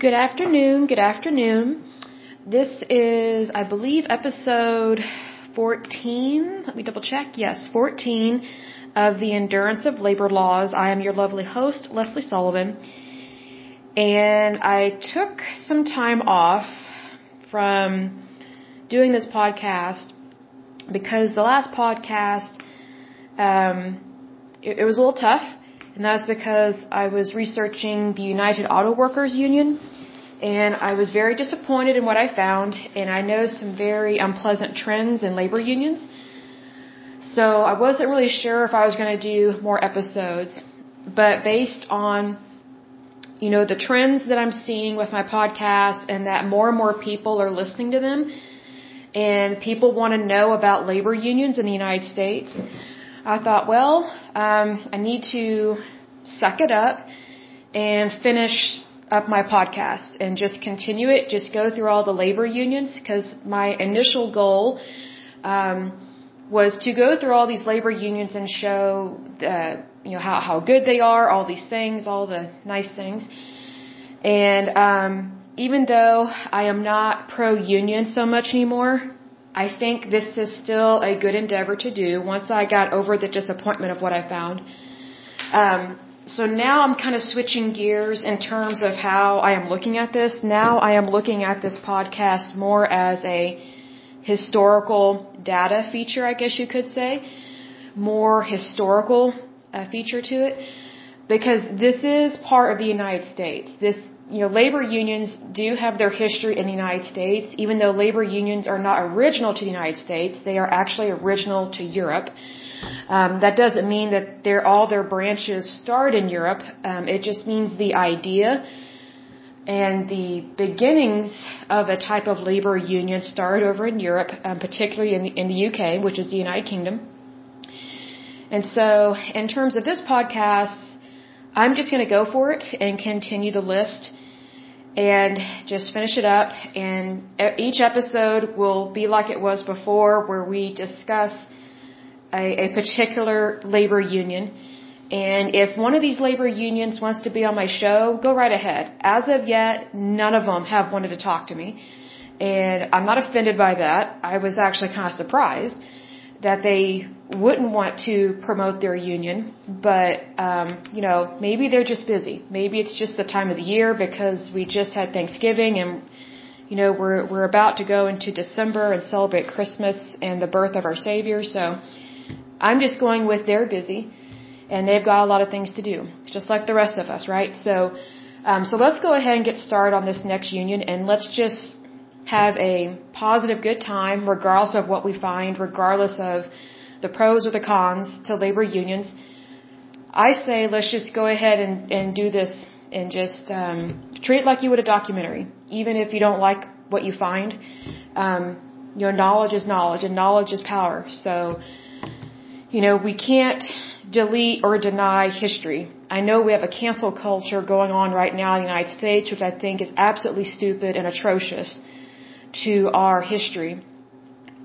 Good afternoon. Good afternoon. This is, I believe, episode 14. Let me double check. Yes, 14 of the Endurance of Labor Laws. I am your lovely host, Leslie Sullivan. And I took some time off from doing this podcast because the last podcast, um, it, it was a little tough. And that was because I was researching the United Auto Workers Union and I was very disappointed in what I found and I know some very unpleasant trends in labor unions. So I wasn't really sure if I was going to do more episodes, but based on you know the trends that I'm seeing with my podcast and that more and more people are listening to them and people want to know about labor unions in the United States. I thought, well, um, I need to suck it up and finish up my podcast and just continue it. Just go through all the labor unions because my initial goal um, was to go through all these labor unions and show the, you know how how good they are, all these things, all the nice things. And um, even though I am not pro union so much anymore, I think this is still a good endeavor to do once I got over the disappointment of what I found. Um, so now I'm kind of switching gears in terms of how I am looking at this. Now I am looking at this podcast more as a historical data feature, I guess you could say. More historical uh, feature to it. Because this is part of the United States. This you know, labor unions do have their history in the United States, even though labor unions are not original to the United States, they are actually original to Europe. Um, that doesn't mean that all their branches start in Europe. Um, it just means the idea and the beginnings of a type of labor union start over in Europe, um, particularly in the, in the UK, which is the United Kingdom. And so, in terms of this podcast, I'm just going to go for it and continue the list and just finish it up. And each episode will be like it was before, where we discuss a, a particular labor union. And if one of these labor unions wants to be on my show, go right ahead. As of yet, none of them have wanted to talk to me. And I'm not offended by that. I was actually kind of surprised that they wouldn't want to promote their union, but um, you know, maybe they're just busy. Maybe it's just the time of the year because we just had Thanksgiving and you know, we're we're about to go into December and celebrate Christmas and the birth of our Savior. So I'm just going with they're busy and they've got a lot of things to do, just like the rest of us, right? So um, so let's go ahead and get started on this next union and let's just have a positive, good time, regardless of what we find, regardless of the pros or the cons to labor unions. I say let's just go ahead and, and do this and just um, treat it like you would a documentary, even if you don't like what you find. Um, you know, knowledge is knowledge, and knowledge is power. So, you know, we can't delete or deny history. I know we have a cancel culture going on right now in the United States, which I think is absolutely stupid and atrocious to our history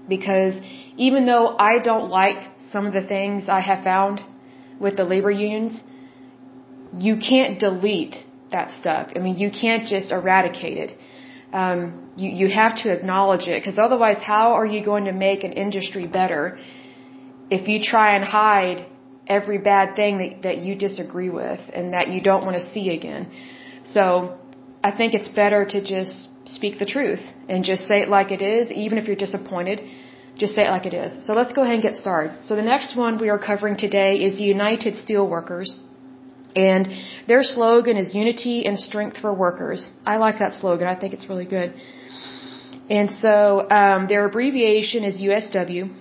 because even though I don't like some of the things I have found with the labor unions, you can't delete that stuff. I mean, you can't just eradicate it. Um, you, you have to acknowledge it because otherwise, how are you going to make an industry better if you try and hide every bad thing that, that you disagree with and that you don't want to see again? So I think it's better to just speak the truth and just say it like it is, even if you're disappointed. Just say it like it is. So let's go ahead and get started. So the next one we are covering today is the United Steelworkers. And their slogan is unity and strength for workers. I like that slogan. I think it's really good. And so um, their abbreviation is USW.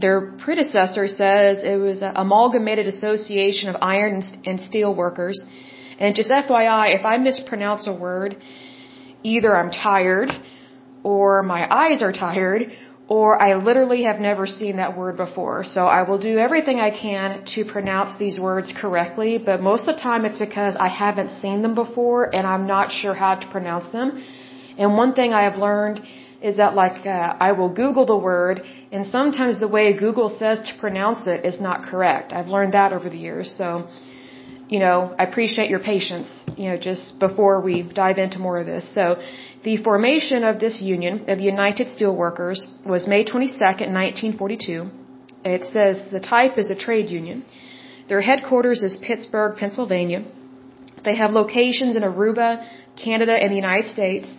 Their predecessor says it was an amalgamated association of iron and steel workers. And just FYI, if I mispronounce a word, either I'm tired, or my eyes are tired, or I literally have never seen that word before. So I will do everything I can to pronounce these words correctly, but most of the time it's because I haven't seen them before and I'm not sure how to pronounce them. And one thing I have learned is that like uh, I will Google the word, and sometimes the way Google says to pronounce it is not correct. I've learned that over the years. So you know, I appreciate your patience, you know, just before we dive into more of this. So, the formation of this union of the United Steelworkers was May 22nd, 1942. It says the type is a trade union. Their headquarters is Pittsburgh, Pennsylvania. They have locations in Aruba, Canada, and the United States.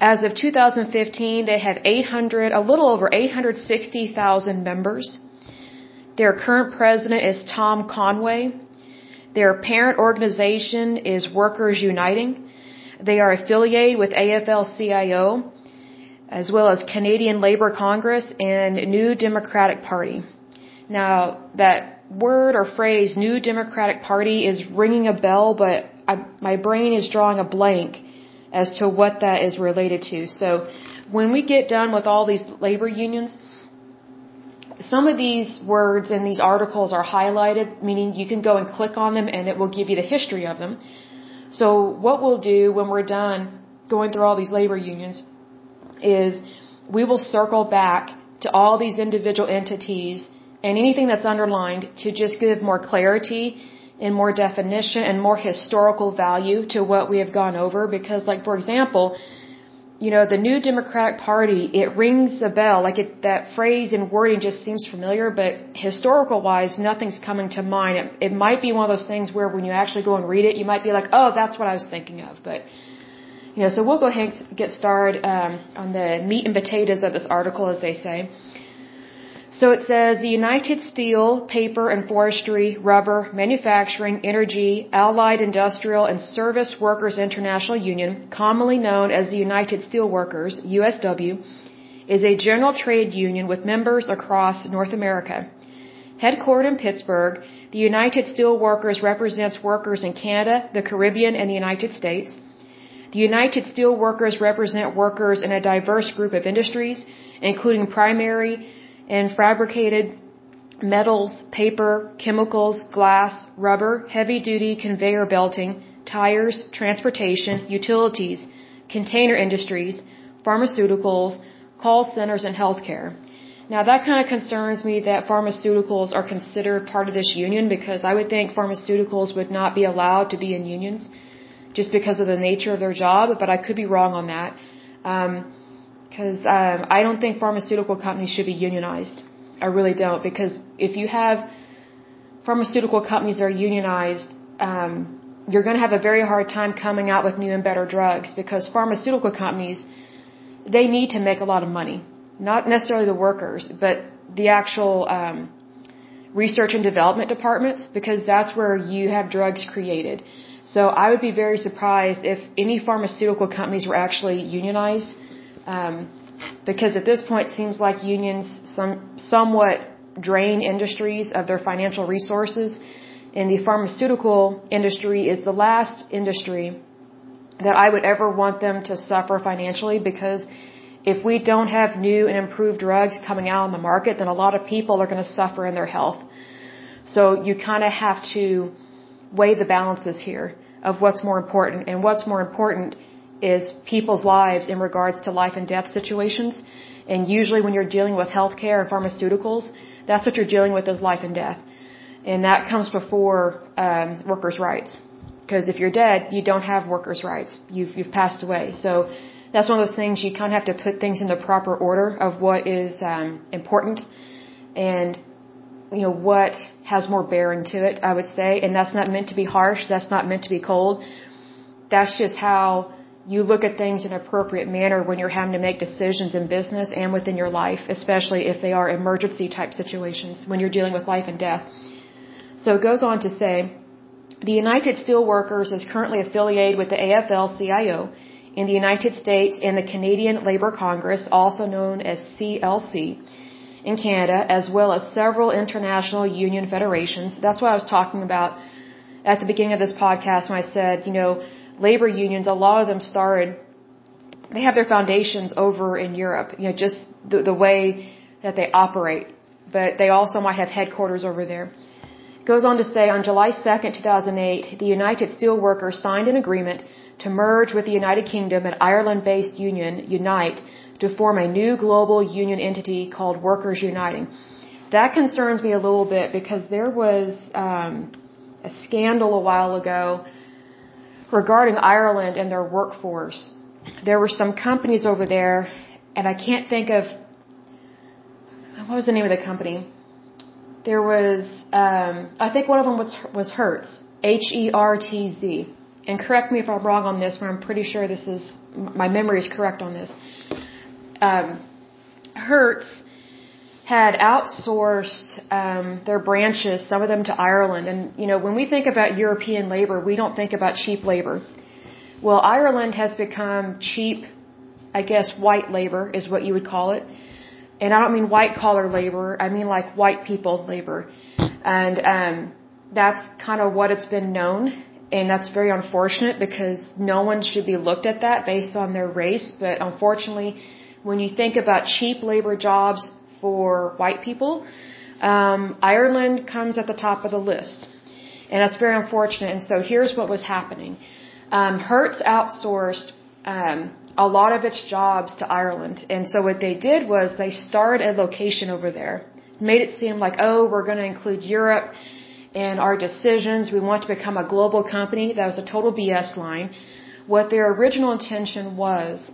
As of 2015, they have 800, a little over 860,000 members. Their current president is Tom Conway. Their parent organization is Workers Uniting. They are affiliated with AFL-CIO, as well as Canadian Labour Congress and New Democratic Party. Now, that word or phrase, New Democratic Party, is ringing a bell, but I, my brain is drawing a blank as to what that is related to. So, when we get done with all these labor unions, some of these words in these articles are highlighted, meaning you can go and click on them and it will give you the history of them. So what we'll do when we're done going through all these labor unions is we will circle back to all these individual entities and anything that's underlined to just give more clarity and more definition and more historical value to what we have gone over because like for example, you know, the new Democratic Party, it rings a bell. Like it, that phrase and wording just seems familiar, but historical wise, nothing's coming to mind. It, it might be one of those things where when you actually go and read it, you might be like, oh, that's what I was thinking of. But, you know, so we'll go ahead and get started um, on the meat and potatoes of this article, as they say. So it says the United Steel, Paper and Forestry, Rubber, Manufacturing, Energy, Allied Industrial and Service Workers International Union, commonly known as the United Steelworkers, USW, is a general trade union with members across North America. Headquartered in Pittsburgh, the United Steelworkers represents workers in Canada, the Caribbean, and the United States. The United Steelworkers represent workers in a diverse group of industries, including primary, and fabricated metals, paper, chemicals, glass, rubber, heavy duty conveyor belting, tires, transportation, utilities, container industries, pharmaceuticals, call centers, and healthcare. Now that kind of concerns me that pharmaceuticals are considered part of this union because I would think pharmaceuticals would not be allowed to be in unions just because of the nature of their job, but I could be wrong on that. Um, because um, I don't think pharmaceutical companies should be unionized. I really don't because if you have pharmaceutical companies that are unionized, um, you're going to have a very hard time coming out with new and better drugs because pharmaceutical companies they need to make a lot of money, not necessarily the workers, but the actual um, research and development departments because that's where you have drugs created. So I would be very surprised if any pharmaceutical companies were actually unionized um, because at this point, it seems like unions some, somewhat drain industries of their financial resources. And the pharmaceutical industry is the last industry that I would ever want them to suffer financially because if we don't have new and improved drugs coming out on the market, then a lot of people are going to suffer in their health. So you kind of have to weigh the balances here of what's more important. And what's more important is people's lives in regards to life and death situations. And usually when you're dealing with healthcare and pharmaceuticals, that's what you're dealing with is life and death. And that comes before um, workers' rights. Because if you're dead, you don't have workers' rights. You've, you've passed away. So that's one of those things you kind of have to put things in the proper order of what is um, important and you know what has more bearing to it. I would say, and that's not meant to be harsh. That's not meant to be cold. That's just how you look at things in an appropriate manner when you're having to make decisions in business and within your life, especially if they are emergency type situations when you're dealing with life and death. So it goes on to say, the United Steelworkers is currently affiliated with the AFL-CIO in the United States and the Canadian Labour Congress, also known as CLC, in Canada, as well as several international union federations. That's what I was talking about at the beginning of this podcast when I said, you know, labor unions, a lot of them started, they have their foundations over in Europe, you know, just the, the way that they operate. But they also might have headquarters over there. It goes on to say, on July 2nd, 2008, the United Steelworkers signed an agreement to merge with the United Kingdom and Ireland-based union, Unite, to form a new global union entity called Workers Uniting. That concerns me a little bit because there was, um, a scandal a while ago regarding Ireland and their workforce. There were some companies over there, and I can't think of what was the name of the company. There was, um, I think one of them was was Hertz, H E R T Z. And correct me if I'm wrong on this, but I'm pretty sure this is my memory is correct on this. Um, Hertz had outsourced um, their branches, some of them to Ireland. And you know, when we think about European labor, we don't think about cheap labor. Well, Ireland has become cheap, I guess, white labor is what you would call it. And I don't mean white collar labor. I mean like white people labor. And um, that's kind of what it's been known. And that's very unfortunate because no one should be looked at that based on their race. But unfortunately, when you think about cheap labor jobs for white people, um, Ireland comes at the top of the list. And that's very unfortunate. And so here's what was happening. Um, Hertz outsourced um, a lot of its jobs to Ireland. And so what they did was they started a location over there. Made it seem like, oh, we're going to include Europe in our decisions. We want to become a global company. That was a total BS line. What their original intention was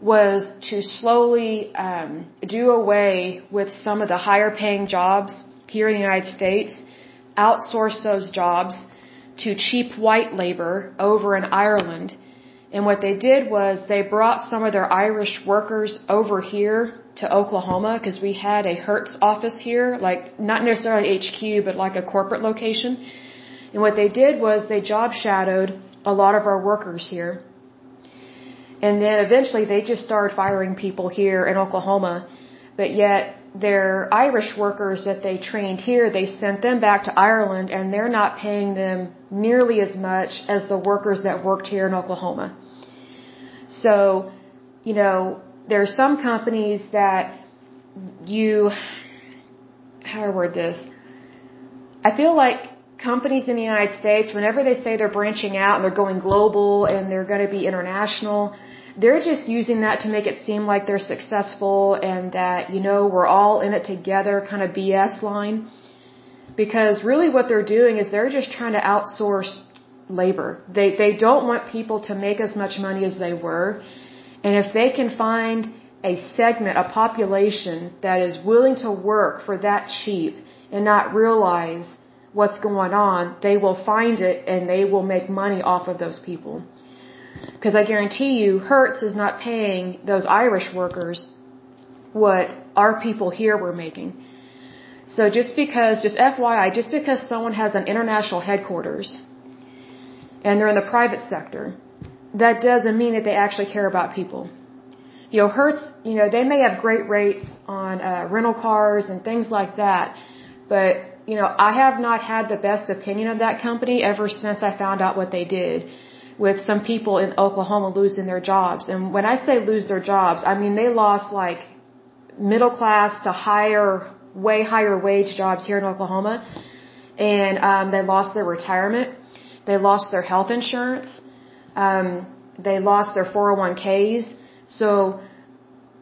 was to slowly um, do away with some of the higher paying jobs here in the United States, outsource those jobs to cheap white labor over in Ireland. And what they did was they brought some of their Irish workers over here to Oklahoma because we had a Hertz office here, like not necessarily HQ, but like a corporate location. And what they did was they job shadowed a lot of our workers here. And then eventually they just started firing people here in Oklahoma. But yet their Irish workers that they trained here, they sent them back to Ireland and they're not paying them nearly as much as the workers that worked here in Oklahoma. So, you know, there are some companies that you, how do I word this? I feel like companies in the United States, whenever they say they're branching out and they're going global and they're going to be international, they're just using that to make it seem like they're successful and that, you know, we're all in it together kind of BS line. Because really what they're doing is they're just trying to outsource labor. They, they don't want people to make as much money as they were. And if they can find a segment, a population that is willing to work for that cheap and not realize what's going on, they will find it and they will make money off of those people. Because I guarantee you, Hertz is not paying those Irish workers what our people here were making. So just because, just FYI, just because someone has an international headquarters and they're in the private sector, that doesn't mean that they actually care about people. You know, Hertz, you know, they may have great rates on uh, rental cars and things like that, but, you know, I have not had the best opinion of that company ever since I found out what they did with some people in Oklahoma losing their jobs. And when I say lose their jobs, I mean they lost like middle class to higher, way higher wage jobs here in Oklahoma. And um, they lost their retirement. They lost their health insurance. Um, they lost their 401ks. So,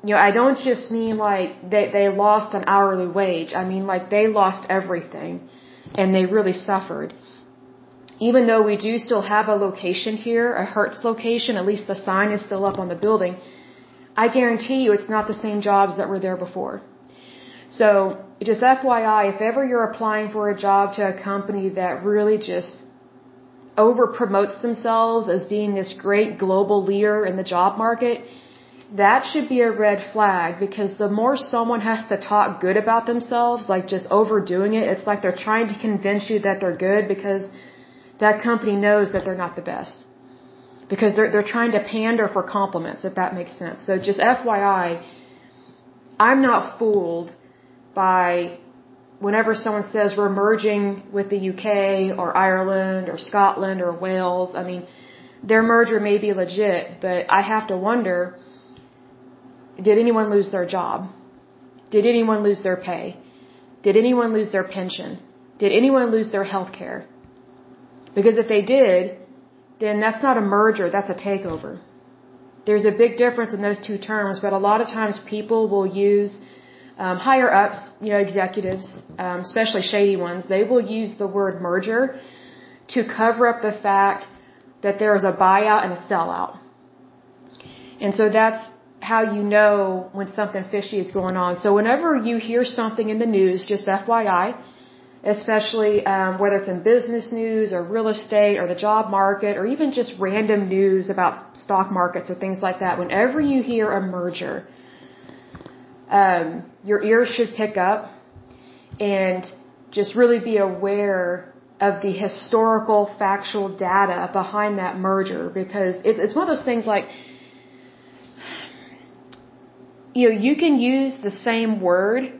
you know, I don't just mean like they, they lost an hourly wage. I mean like they lost everything and they really suffered even though we do still have a location here, a Hertz location, at least the sign is still up on the building, I guarantee you it's not the same jobs that were there before. So, just FYI, if ever you're applying for a job to a company that really just over promotes themselves as being this great global leader in the job market, that should be a red flag because the more someone has to talk good about themselves, like just overdoing it, it's like they're trying to convince you that they're good because that company knows that they're not the best. Because they're, they're trying to pander for compliments, if that makes sense. So just FYI, I'm not fooled by whenever someone says we're merging with the UK or Ireland or Scotland or Wales. I mean, their merger may be legit, but I have to wonder, did anyone lose their job? Did anyone lose their pay? Did anyone lose their pension? Did anyone lose their health care? Because if they did, then that's not a merger, that's a takeover. There's a big difference in those two terms, but a lot of times people will use um, higher ups, you know, executives, um, especially shady ones, they will use the word merger to cover up the fact that there is a buyout and a sellout. And so that's how you know when something fishy is going on. So whenever you hear something in the news, just FYI, especially um, whether it's in business news or real estate or the job market or even just random news about stock markets or things like that, whenever you hear a merger, um, your ears should pick up and just really be aware of the historical factual data behind that merger because it's, it's one of those things like you know you can use the same word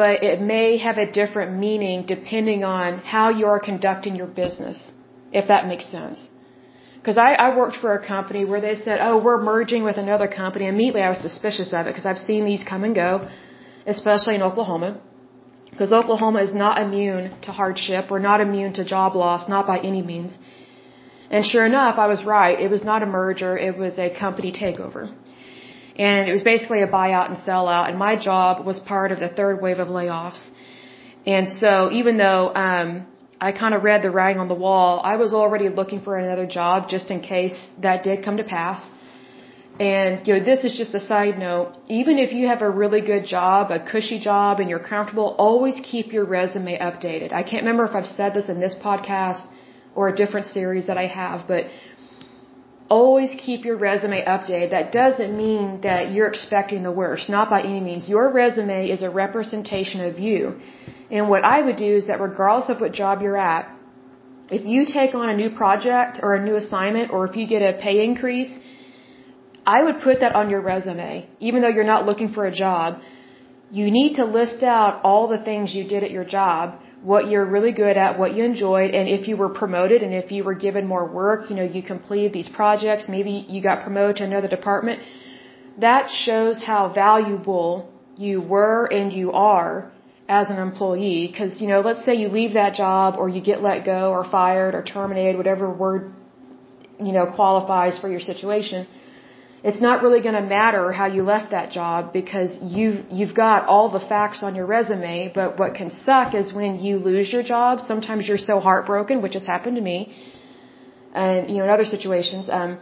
but it may have a different meaning depending on how you are conducting your business if that makes sense because I, I worked for a company where they said oh we're merging with another company immediately i was suspicious of it because i've seen these come and go especially in oklahoma because Oklahoma is not immune to hardship or not immune to job loss, not by any means. And sure enough, I was right. It was not a merger. It was a company takeover. And it was basically a buyout and sellout. And my job was part of the third wave of layoffs. And so even though, um, I kind of read the writing on the wall, I was already looking for another job just in case that did come to pass. And, you know, this is just a side note. Even if you have a really good job, a cushy job, and you're comfortable, always keep your resume updated. I can't remember if I've said this in this podcast or a different series that I have, but always keep your resume updated. That doesn't mean that you're expecting the worst, not by any means. Your resume is a representation of you. And what I would do is that regardless of what job you're at, if you take on a new project or a new assignment or if you get a pay increase, I would put that on your resume, even though you're not looking for a job. You need to list out all the things you did at your job, what you're really good at, what you enjoyed, and if you were promoted and if you were given more work, you know, you completed these projects, maybe you got promoted to another department. That shows how valuable you were and you are as an employee. Cause, you know, let's say you leave that job or you get let go or fired or terminated, whatever word, you know, qualifies for your situation it's not really going to matter how you left that job because you've you've got all the facts on your resume. But what can suck is when you lose your job. Sometimes you're so heartbroken, which has happened to me, and you know in other situations. Um,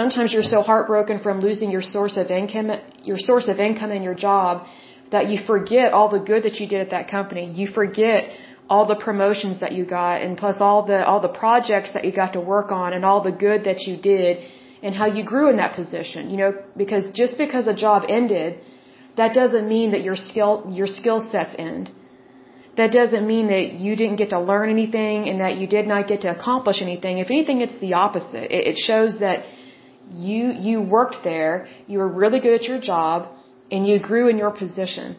sometimes you're so heartbroken from losing your source of income, your source of income in your job, that you forget all the good that you did at that company. You forget all the promotions that you got, and plus all the all the projects that you got to work on, and all the good that you did and how you grew in that position. You know, because just because a job ended, that doesn't mean that your skill your skill sets end. That doesn't mean that you didn't get to learn anything and that you did not get to accomplish anything. If anything, it's the opposite. It, it shows that you you worked there, you were really good at your job, and you grew in your position.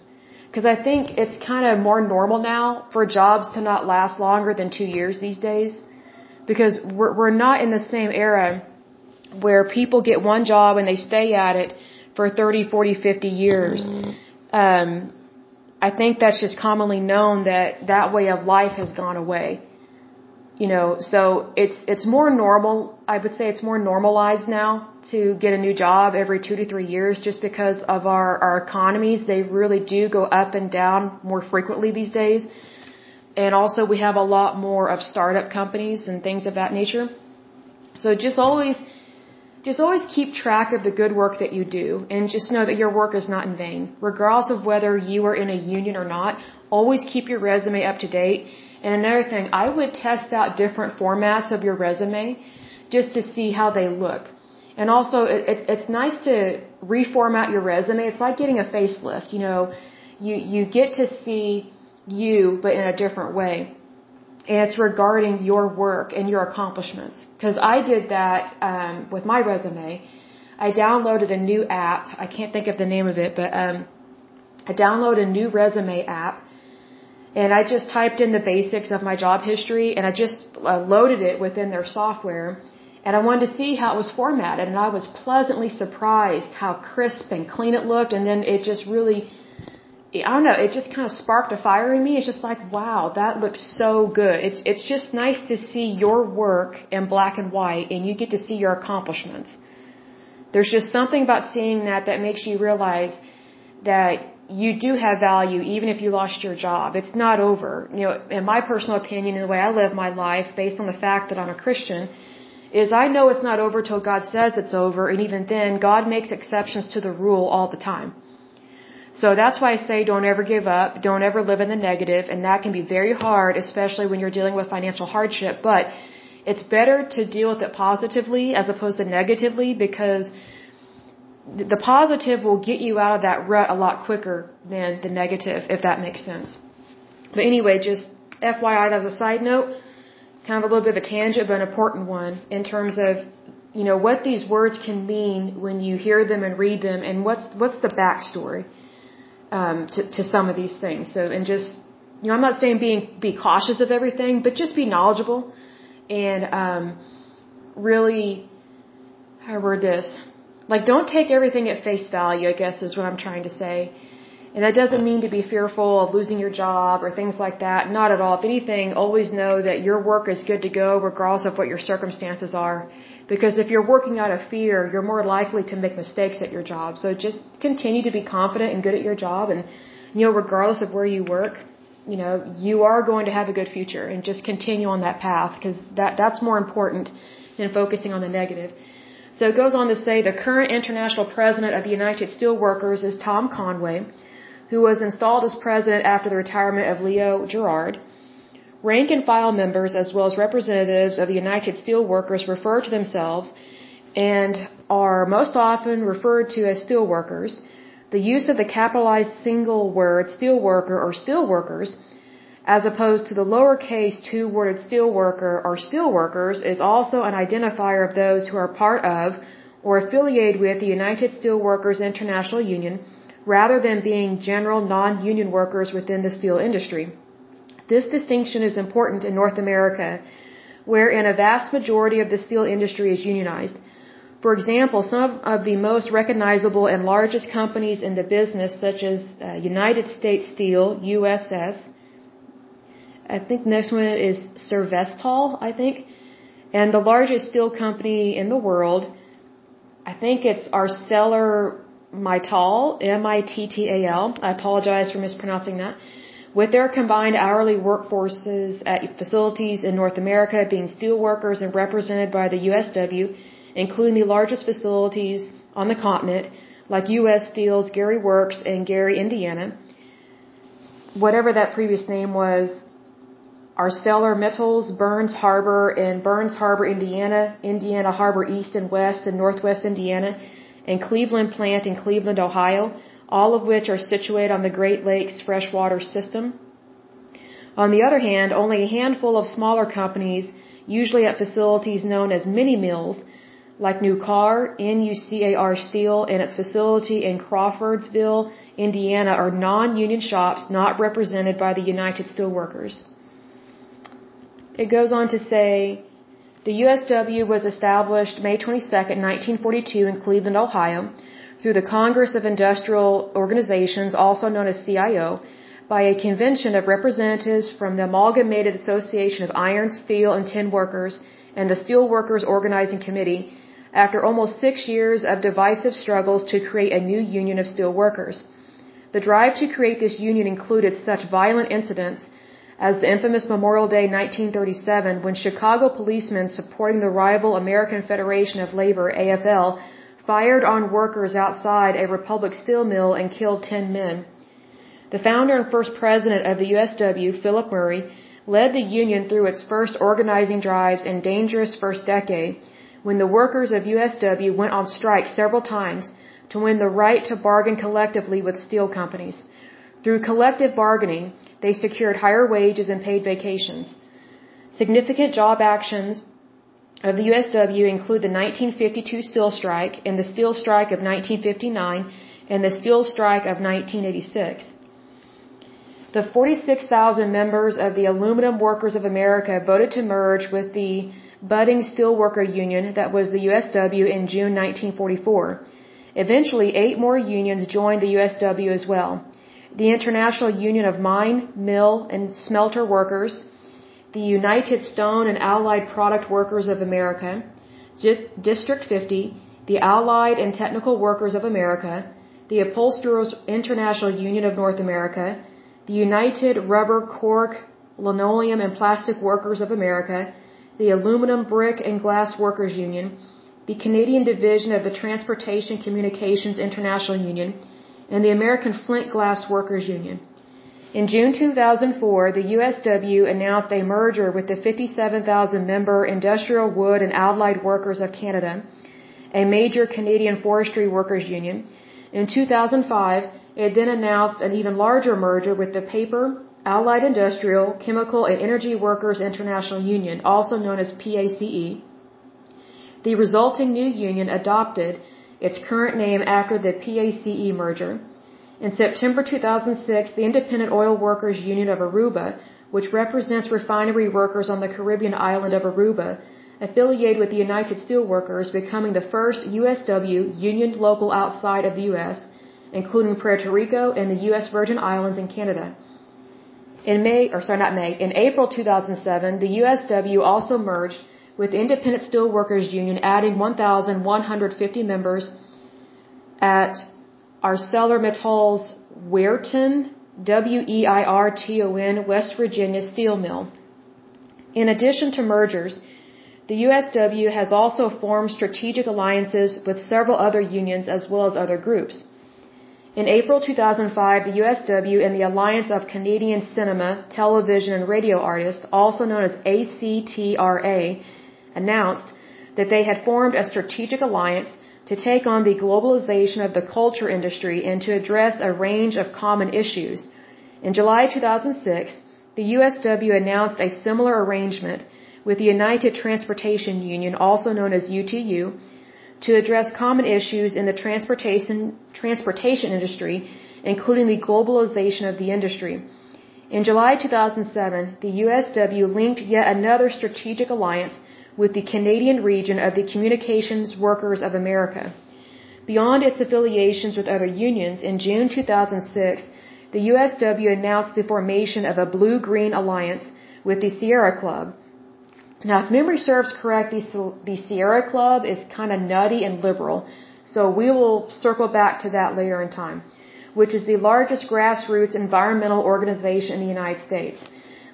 Because I think it's kind of more normal now for jobs to not last longer than two years these days. Because we're, we're not in the same era where people get one job and they stay at it for 30, 40, 50 years. Um, I think that's just commonly known that that way of life has gone away. You know, so it's it's more normal. I would say it's more normalized now to get a new job every two to three years, just because of our our economies. They really do go up and down more frequently these days, and also we have a lot more of startup companies and things of that nature. So just always just always keep track of the good work that you do and just know that your work is not in vain. Regardless of whether you are in a union or not, always keep your resume up to date. And another thing, I would test out different formats of your resume just to see how they look. And also, it, it, it's nice to reformat your resume. It's like getting a facelift. You know, you, you get to see you, but in a different way and it's regarding your work and your accomplishments. Because I did that um, with my resume. I downloaded a new app. I can't think of the name of it, but um, I downloaded a new resume app, and I just typed in the basics of my job history, and I just uh, loaded it within their software. And I wanted to see how it was formatted, and I was pleasantly surprised how crisp and clean it looked, and then it just really I don't know, it just kind of sparked a fire in me. It's just like, wow, that looks so good. It's it's just nice to see your work in black and white and you get to see your accomplishments. There's just something about seeing that that makes you realize that you do have value even if you lost your job. It's not over. You know, in my personal opinion, in the way I live my life, based on the fact that I'm a Christian, is I know it's not over till God says it's over, and even then, God makes exceptions to the rule all the time. So that's why I say don't ever give up, don't ever live in the negative, and that can be very hard, especially when you're dealing with financial hardship, but it's better to deal with it positively as opposed to negatively because the positive will get you out of that rut a lot quicker than the negative, if that makes sense. But anyway, just FYI, that was a side note, kind of a little bit of a tangent, but an important one in terms of, you know, what these words can mean when you hear them and read them, and what's what's the backstory um, to to some of these things. So, and just, you know, I'm not saying being be cautious of everything, but just be knowledgeable and um, really, how I word this like, don't take everything at face value, I guess is what I'm trying to say. And that doesn't mean to be fearful of losing your job or things like that. Not at all. If anything, always know that your work is good to go regardless of what your circumstances are. Because if you're working out of fear, you're more likely to make mistakes at your job. So just continue to be confident and good at your job and, you know, regardless of where you work, you know, you are going to have a good future and just continue on that path because that, that's more important than focusing on the negative. So it goes on to say the current international president of the United Steelworkers is Tom Conway, who was installed as president after the retirement of Leo Gerard. Rank and file members, as well as representatives of the United Steelworkers, refer to themselves and are most often referred to as steelworkers. The use of the capitalized single word steelworker or steelworkers as opposed to the lowercase two-worded steelworker or steelworkers is also an identifier of those who are part of or affiliated with the United Steelworkers International Union rather than being general non-union workers within the steel industry. This distinction is important in North America, wherein a vast majority of the steel industry is unionized. For example, some of the most recognizable and largest companies in the business, such as uh, United States Steel, USS, I think next one is Servestol, I think. And the largest steel company in the world, I think it's Arcelor Mittal, M-I-T-T-A-L. I apologize for mispronouncing that. With their combined hourly workforces at facilities in North America being steel workers and represented by the USW, including the largest facilities on the continent, like U.S. Steel's Gary Works in Gary, Indiana. Whatever that previous name was, ArcelorMittal's Burns Harbor in Burns Harbor, Indiana, Indiana Harbor East and West and Northwest Indiana, and Cleveland Plant in Cleveland, Ohio, all of which are situated on the Great Lakes freshwater system. On the other hand, only a handful of smaller companies, usually at facilities known as mini mills, like Nucor, NUCAR Steel, and its facility in Crawfordsville, Indiana, are non-union shops not represented by the United Steelworkers. It goes on to say, the USW was established May 22, 1942 in Cleveland, Ohio, through the Congress of Industrial Organizations, also known as CIO, by a convention of representatives from the Amalgamated Association of Iron, Steel, and Tin Workers and the Steel Workers Organizing Committee after almost six years of divisive struggles to create a new union of steel workers. The drive to create this union included such violent incidents as the infamous Memorial Day 1937 when Chicago policemen supporting the rival American Federation of Labor, AFL, fired on workers outside a Republic steel mill and killed 10 men. The founder and first president of the USW, Philip Murray, led the union through its first organizing drives and dangerous first decade when the workers of USW went on strike several times to win the right to bargain collectively with steel companies. Through collective bargaining, they secured higher wages and paid vacations. Significant job actions of the USW include the 1952 steel strike and the steel strike of 1959 and the steel strike of 1986. The 46,000 members of the Aluminum Workers of America voted to merge with the budding steelworker union that was the USW in June 1944. Eventually, eight more unions joined the USW as well the International Union of Mine, Mill, and Smelter Workers, the United Stone and Allied Product Workers of America, District 50, the Allied and Technical Workers of America, the Upholsterers International Union of North America, the United Rubber Cork Linoleum and Plastic Workers of America, the Aluminum Brick and Glass Workers Union, the Canadian Division of the Transportation Communications International Union, and the American Flint Glass Workers Union. In June 2004, the USW announced a merger with the 57,000 member Industrial Wood and Allied Workers of Canada, a major Canadian forestry workers union. In 2005, it then announced an even larger merger with the Paper, Allied Industrial, Chemical and Energy Workers International Union, also known as PACE. The resulting new union adopted its current name after the PACE merger. In September 2006, the Independent Oil Workers Union of Aruba, which represents refinery workers on the Caribbean island of Aruba, affiliated with the United Steelworkers, becoming the first USW union local outside of the US, including Puerto Rico and the US Virgin Islands and Canada. In May, or sorry, not May, in April 2007, the USW also merged with the Independent Steelworkers Union, adding 1,150 members at ArcelorMittal's Weirton, W-E-I-R-T-O-N, West Virginia steel mill. In addition to mergers, the USW has also formed strategic alliances with several other unions as well as other groups. In April 2005, the USW and the Alliance of Canadian Cinema, Television and Radio Artists, also known as ACTRA, announced that they had formed a strategic alliance to take on the globalization of the culture industry and to address a range of common issues. In July 2006, the USW announced a similar arrangement with the United Transportation Union, also known as UTU, to address common issues in the transportation, transportation industry, including the globalization of the industry. In July 2007, the USW linked yet another strategic alliance with the Canadian region of the Communications Workers of America. Beyond its affiliations with other unions, in June 2006, the USW announced the formation of a blue-green alliance with the Sierra Club. Now, if memory serves correct, the, the Sierra Club is kind of nutty and liberal, so we will circle back to that later in time, which is the largest grassroots environmental organization in the United States.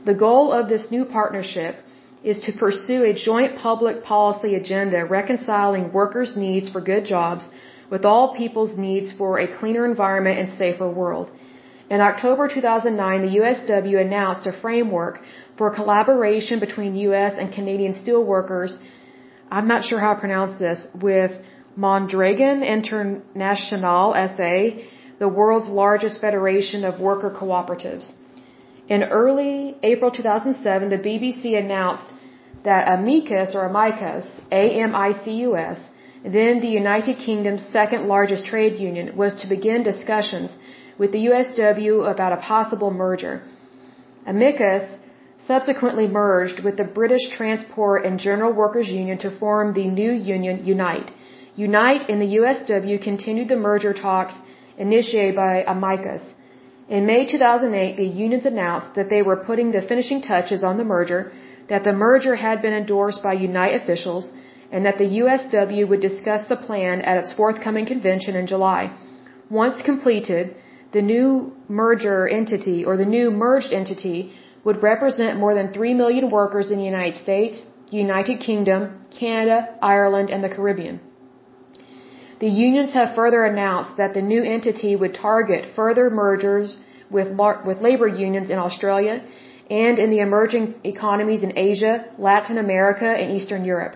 The goal of this new partnership is to pursue a joint public policy agenda reconciling workers' needs for good jobs with all people's needs for a cleaner environment and safer world. In October 2009, the USW announced a framework for collaboration between US and Canadian steelworkers. I'm not sure how to pronounce this, with Mondragon International SA, the world's largest federation of worker cooperatives. In early April 2007, the BBC announced that Amicus or Amicus, A-M-I-C-U-S, then the United Kingdom's second largest trade union, was to begin discussions with the USW about a possible merger. Amicus subsequently merged with the British Transport and General Workers Union to form the new union Unite. Unite and the USW continued the merger talks initiated by Amicus. In May 2008, the unions announced that they were putting the finishing touches on the merger, that the merger had been endorsed by Unite officials, and that the USW would discuss the plan at its forthcoming convention in July. Once completed, the new merger entity or the new merged entity would represent more than 3 million workers in the United States, United Kingdom, Canada, Ireland, and the Caribbean. The unions have further announced that the new entity would target further mergers with, with labor unions in Australia and in the emerging economies in Asia, Latin America, and Eastern Europe.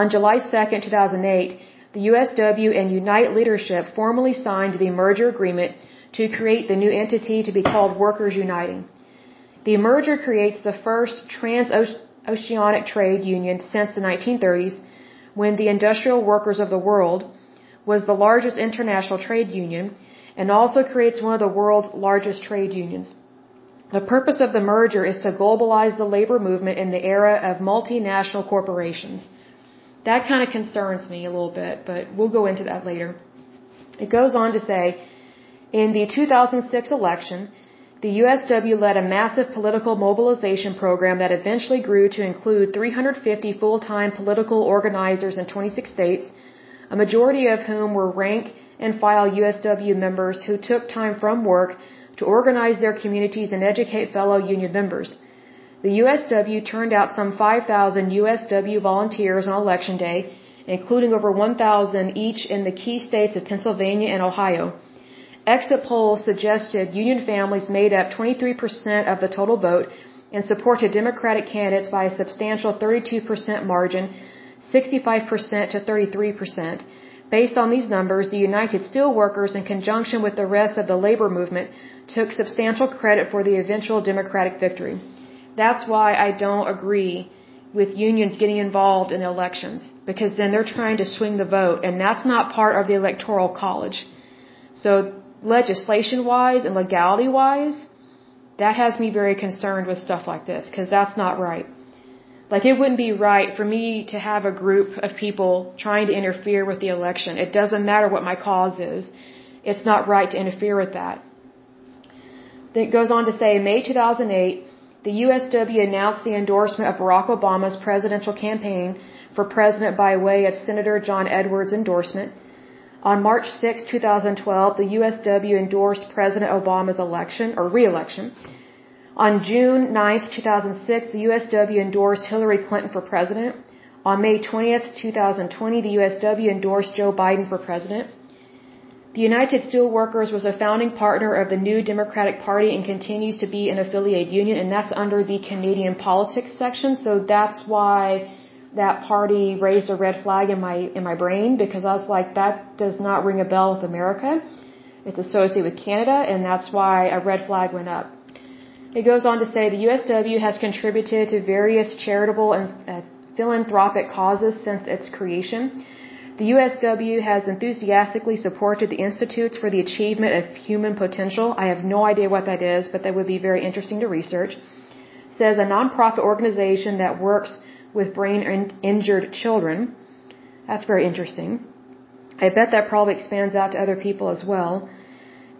On July 2, 2008, the USW and Unite leadership formally signed the merger agreement to create the new entity to be called Workers Uniting. The merger creates the first transoceanic trade union since the 1930s when the Industrial Workers of the World was the largest international trade union and also creates one of the world's largest trade unions. The purpose of the merger is to globalize the labor movement in the era of multinational corporations. That kind of concerns me a little bit, but we'll go into that later. It goes on to say, in the 2006 election, the USW led a massive political mobilization program that eventually grew to include 350 full-time political organizers in 26 states, a majority of whom were rank and file USW members who took time from work to organize their communities and educate fellow union members. The USW turned out some 5,000 USW volunteers on election day, including over 1,000 each in the key states of Pennsylvania and Ohio. Exit polls suggested union families made up 23% of the total vote and supported Democratic candidates by a substantial 32% margin, 65% to 33%. Based on these numbers, the United Steelworkers, in conjunction with the rest of the labor movement, took substantial credit for the eventual Democratic victory. That's why I don't agree with unions getting involved in the elections, because then they're trying to swing the vote, and that's not part of the Electoral College. So legislation wise and legality wise, that has me very concerned with stuff like this because that's not right. Like it wouldn't be right for me to have a group of people trying to interfere with the election. It doesn't matter what my cause is. It's not right to interfere with that. Then it goes on to say, in May 2008, the USW announced the endorsement of Barack Obama's presidential campaign for president by way of Senator John Edwards' endorsement. On March 6, 2012, the USW endorsed President Obama's election or re-election. On June 9, 2006, the USW endorsed Hillary Clinton for president. On May 20, 2020, the USW endorsed Joe Biden for president. The United Steelworkers was a founding partner of the New Democratic Party and continues to be an affiliate union, and that's under the Canadian politics section. So that's why that party raised a red flag in my in my brain because I was like, that does not ring a bell with America. It's associated with Canada, and that's why a red flag went up. It goes on to say the USW has contributed to various charitable and uh, philanthropic causes since its creation. The USW has enthusiastically supported the Institutes for the Achievement of Human Potential. I have no idea what that is, but that would be very interesting to research. It says a nonprofit organization that works with brain injured children. That's very interesting. I bet that probably expands out to other people as well.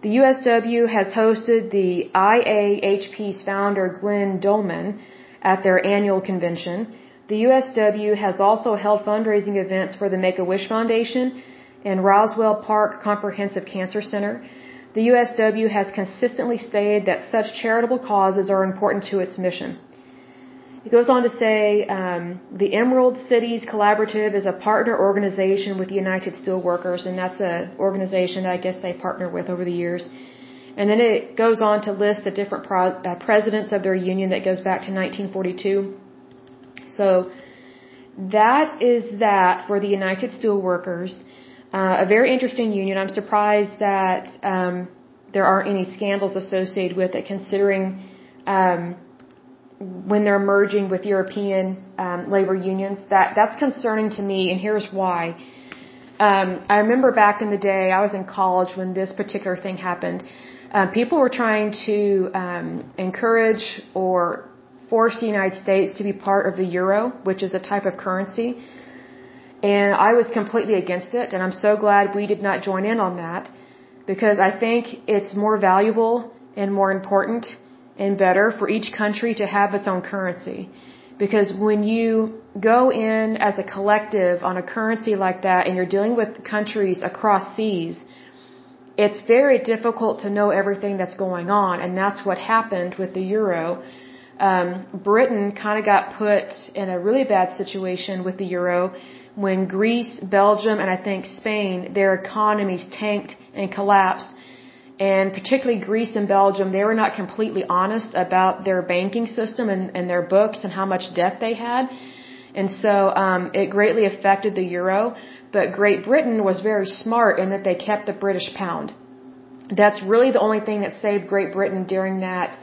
The USW has hosted the IAHP's founder Glenn Doman at their annual convention. The USW has also held fundraising events for the Make-A-Wish Foundation and Roswell Park Comprehensive Cancer Center. The USW has consistently stated that such charitable causes are important to its mission. It goes on to say um, the Emerald Cities Collaborative is a partner organization with the United Steelworkers, and that's an organization that I guess they partner with over the years. And then it goes on to list the different pro- uh, presidents of their union that goes back to 1942. So that is that for the United Steelworkers. Uh, a very interesting union. I'm surprised that um, there aren't any scandals associated with it, considering um, when they're merging with European um, labor unions. That that's concerning to me, and here's why. Um, I remember back in the day, I was in college when this particular thing happened. Uh, people were trying to um, encourage or force the United States to be part of the euro, which is a type of currency. And I was completely against it, and I'm so glad we did not join in on that because I think it's more valuable and more important and better for each country to have its own currency. Because when you go in as a collective on a currency like that and you're dealing with countries across seas, it's very difficult to know everything that's going on. And that's what happened with the euro. Um, Britain kind of got put in a really bad situation with the euro when Greece, Belgium, and I think Spain, their economies tanked and collapsed and particularly Greece and Belgium, they were not completely honest about their banking system and, and their books and how much debt they had. And so um, it greatly affected the euro. But Great Britain was very smart in that they kept the British pound. That's really the only thing that saved Great Britain during that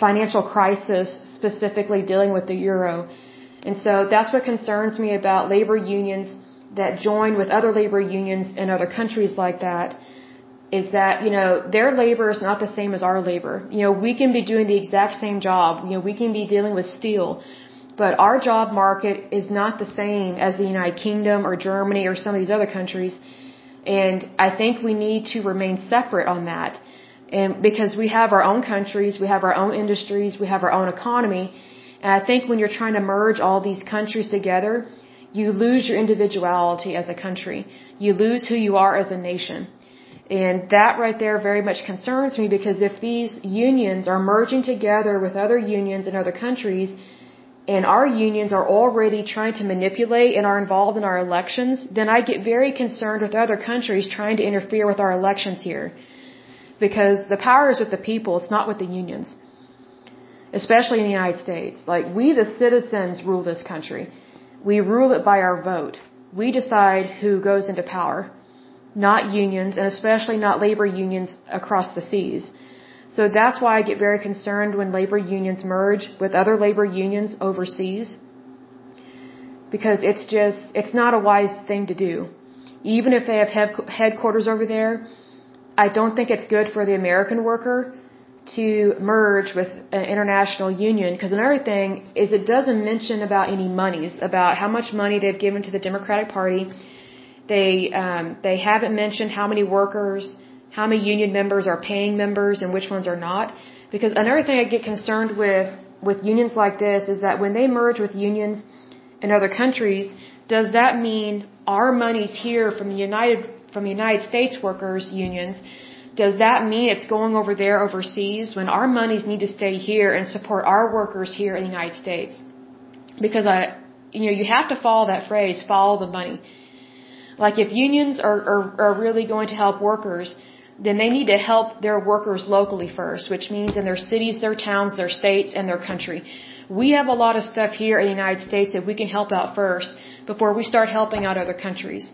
financial crisis, specifically dealing with the euro. And so that's what concerns me about labor unions that join with other labor unions in other countries like that is that, you know, their labor is not the same as our labor. You know, we can be doing the exact same job. You know, we can be dealing with steel. But our job market is not the same as the United Kingdom or Germany or some of these other countries. And I think we need to remain separate on that. And because we have our own countries, we have our own industries, we have our own economy. And I think when you're trying to merge all these countries together, you lose your individuality as a country. You lose who you are as a nation. And that right there very much concerns me because if these unions are merging together with other unions in other countries, and our unions are already trying to manipulate and are involved in our elections, then I get very concerned with other countries trying to interfere with our elections here. Because the power is with the people, it's not with the unions. Especially in the United States. Like, we the citizens rule this country. We rule it by our vote. We decide who goes into power not unions, and especially not labor unions across the seas. So that's why I get very concerned when labor unions merge with other labor unions overseas. Because it's just, it's not a wise thing to do. Even if they have headquarters over there, I don't think it's good for the American worker to merge with an international union. Because another thing is it doesn't mention about any monies, about how much money they've given to the Democratic Party they um, they haven't mentioned how many workers, how many union members are paying members, and which ones are not. Because another thing I get concerned with with unions like this is that when they merge with unions in other countries, does that mean our monies here from the United from United States workers unions? Does that mean it's going over there overseas when our monies need to stay here and support our workers here in the United States? Because I, you know, you have to follow that phrase, follow the money. Like if unions are, are, are really going to help workers, then they need to help their workers locally first, which means in their cities, their towns, their states, and their country. We have a lot of stuff here in the United States that we can help out first before we start helping out other countries.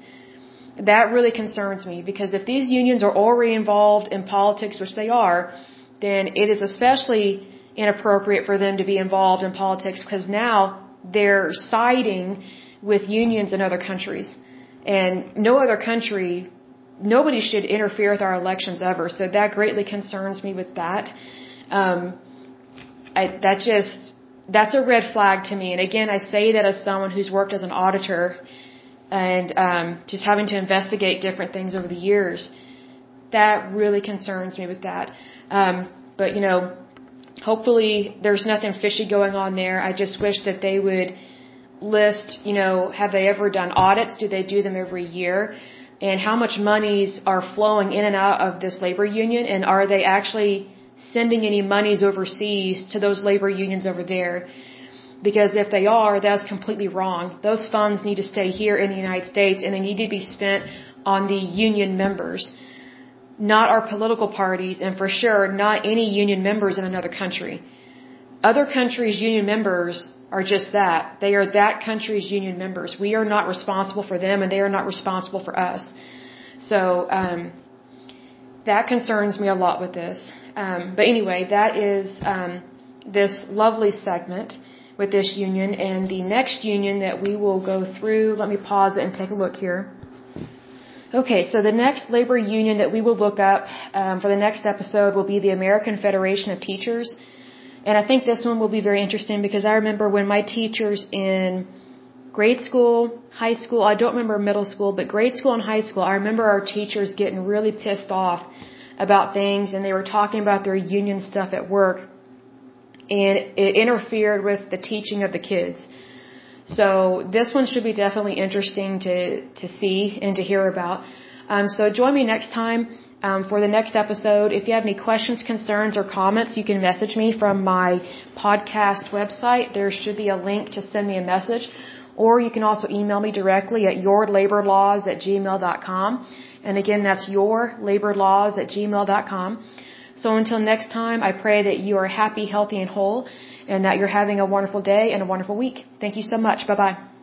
That really concerns me because if these unions are already involved in politics, which they are, then it is especially inappropriate for them to be involved in politics because now they're siding with unions in other countries. And no other country, nobody should interfere with our elections ever. So that greatly concerns me with that. Um, I, that just, that's a red flag to me. And again, I say that as someone who's worked as an auditor and um, just having to investigate different things over the years. That really concerns me with that. Um, but you know, hopefully there's nothing fishy going on there. I just wish that they would list, you know, have they ever done audits? Do they do them every year? And how much monies are flowing in and out of this labor union? And are they actually sending any monies overseas to those labor unions over there? Because if they are, that's completely wrong. Those funds need to stay here in the United States and they need to be spent on the union members, not our political parties, and for sure not any union members in another country. Other countries' union members are just that. They are that country's union members. We are not responsible for them and they are not responsible for us. So, um, that concerns me a lot with this. Um, but anyway, that is, um, this lovely segment with this union and the next union that we will go through. Let me pause and take a look here. Okay, so the next labor union that we will look up um, for the next episode will be the American Federation of Teachers. And I think this one will be very interesting because I remember when my teachers in grade school, high school, I don't remember middle school, but grade school and high school, I remember our teachers getting really pissed off about things and they were talking about their union stuff at work and it interfered with the teaching of the kids. So this one should be definitely interesting to, to see and to hear about. Um, so join me next time um, for the next episode. If you have any questions, concerns, or comments, you can message me from my podcast website. There should be a link to send me a message. Or you can also email me directly at yourlaborlaws at gmail.com. And again, that's yourlaborlaws at gmail.com. So until next time, I pray that you are happy, healthy, and whole, and that you're having a wonderful day and a wonderful week. Thank you so much. Bye bye.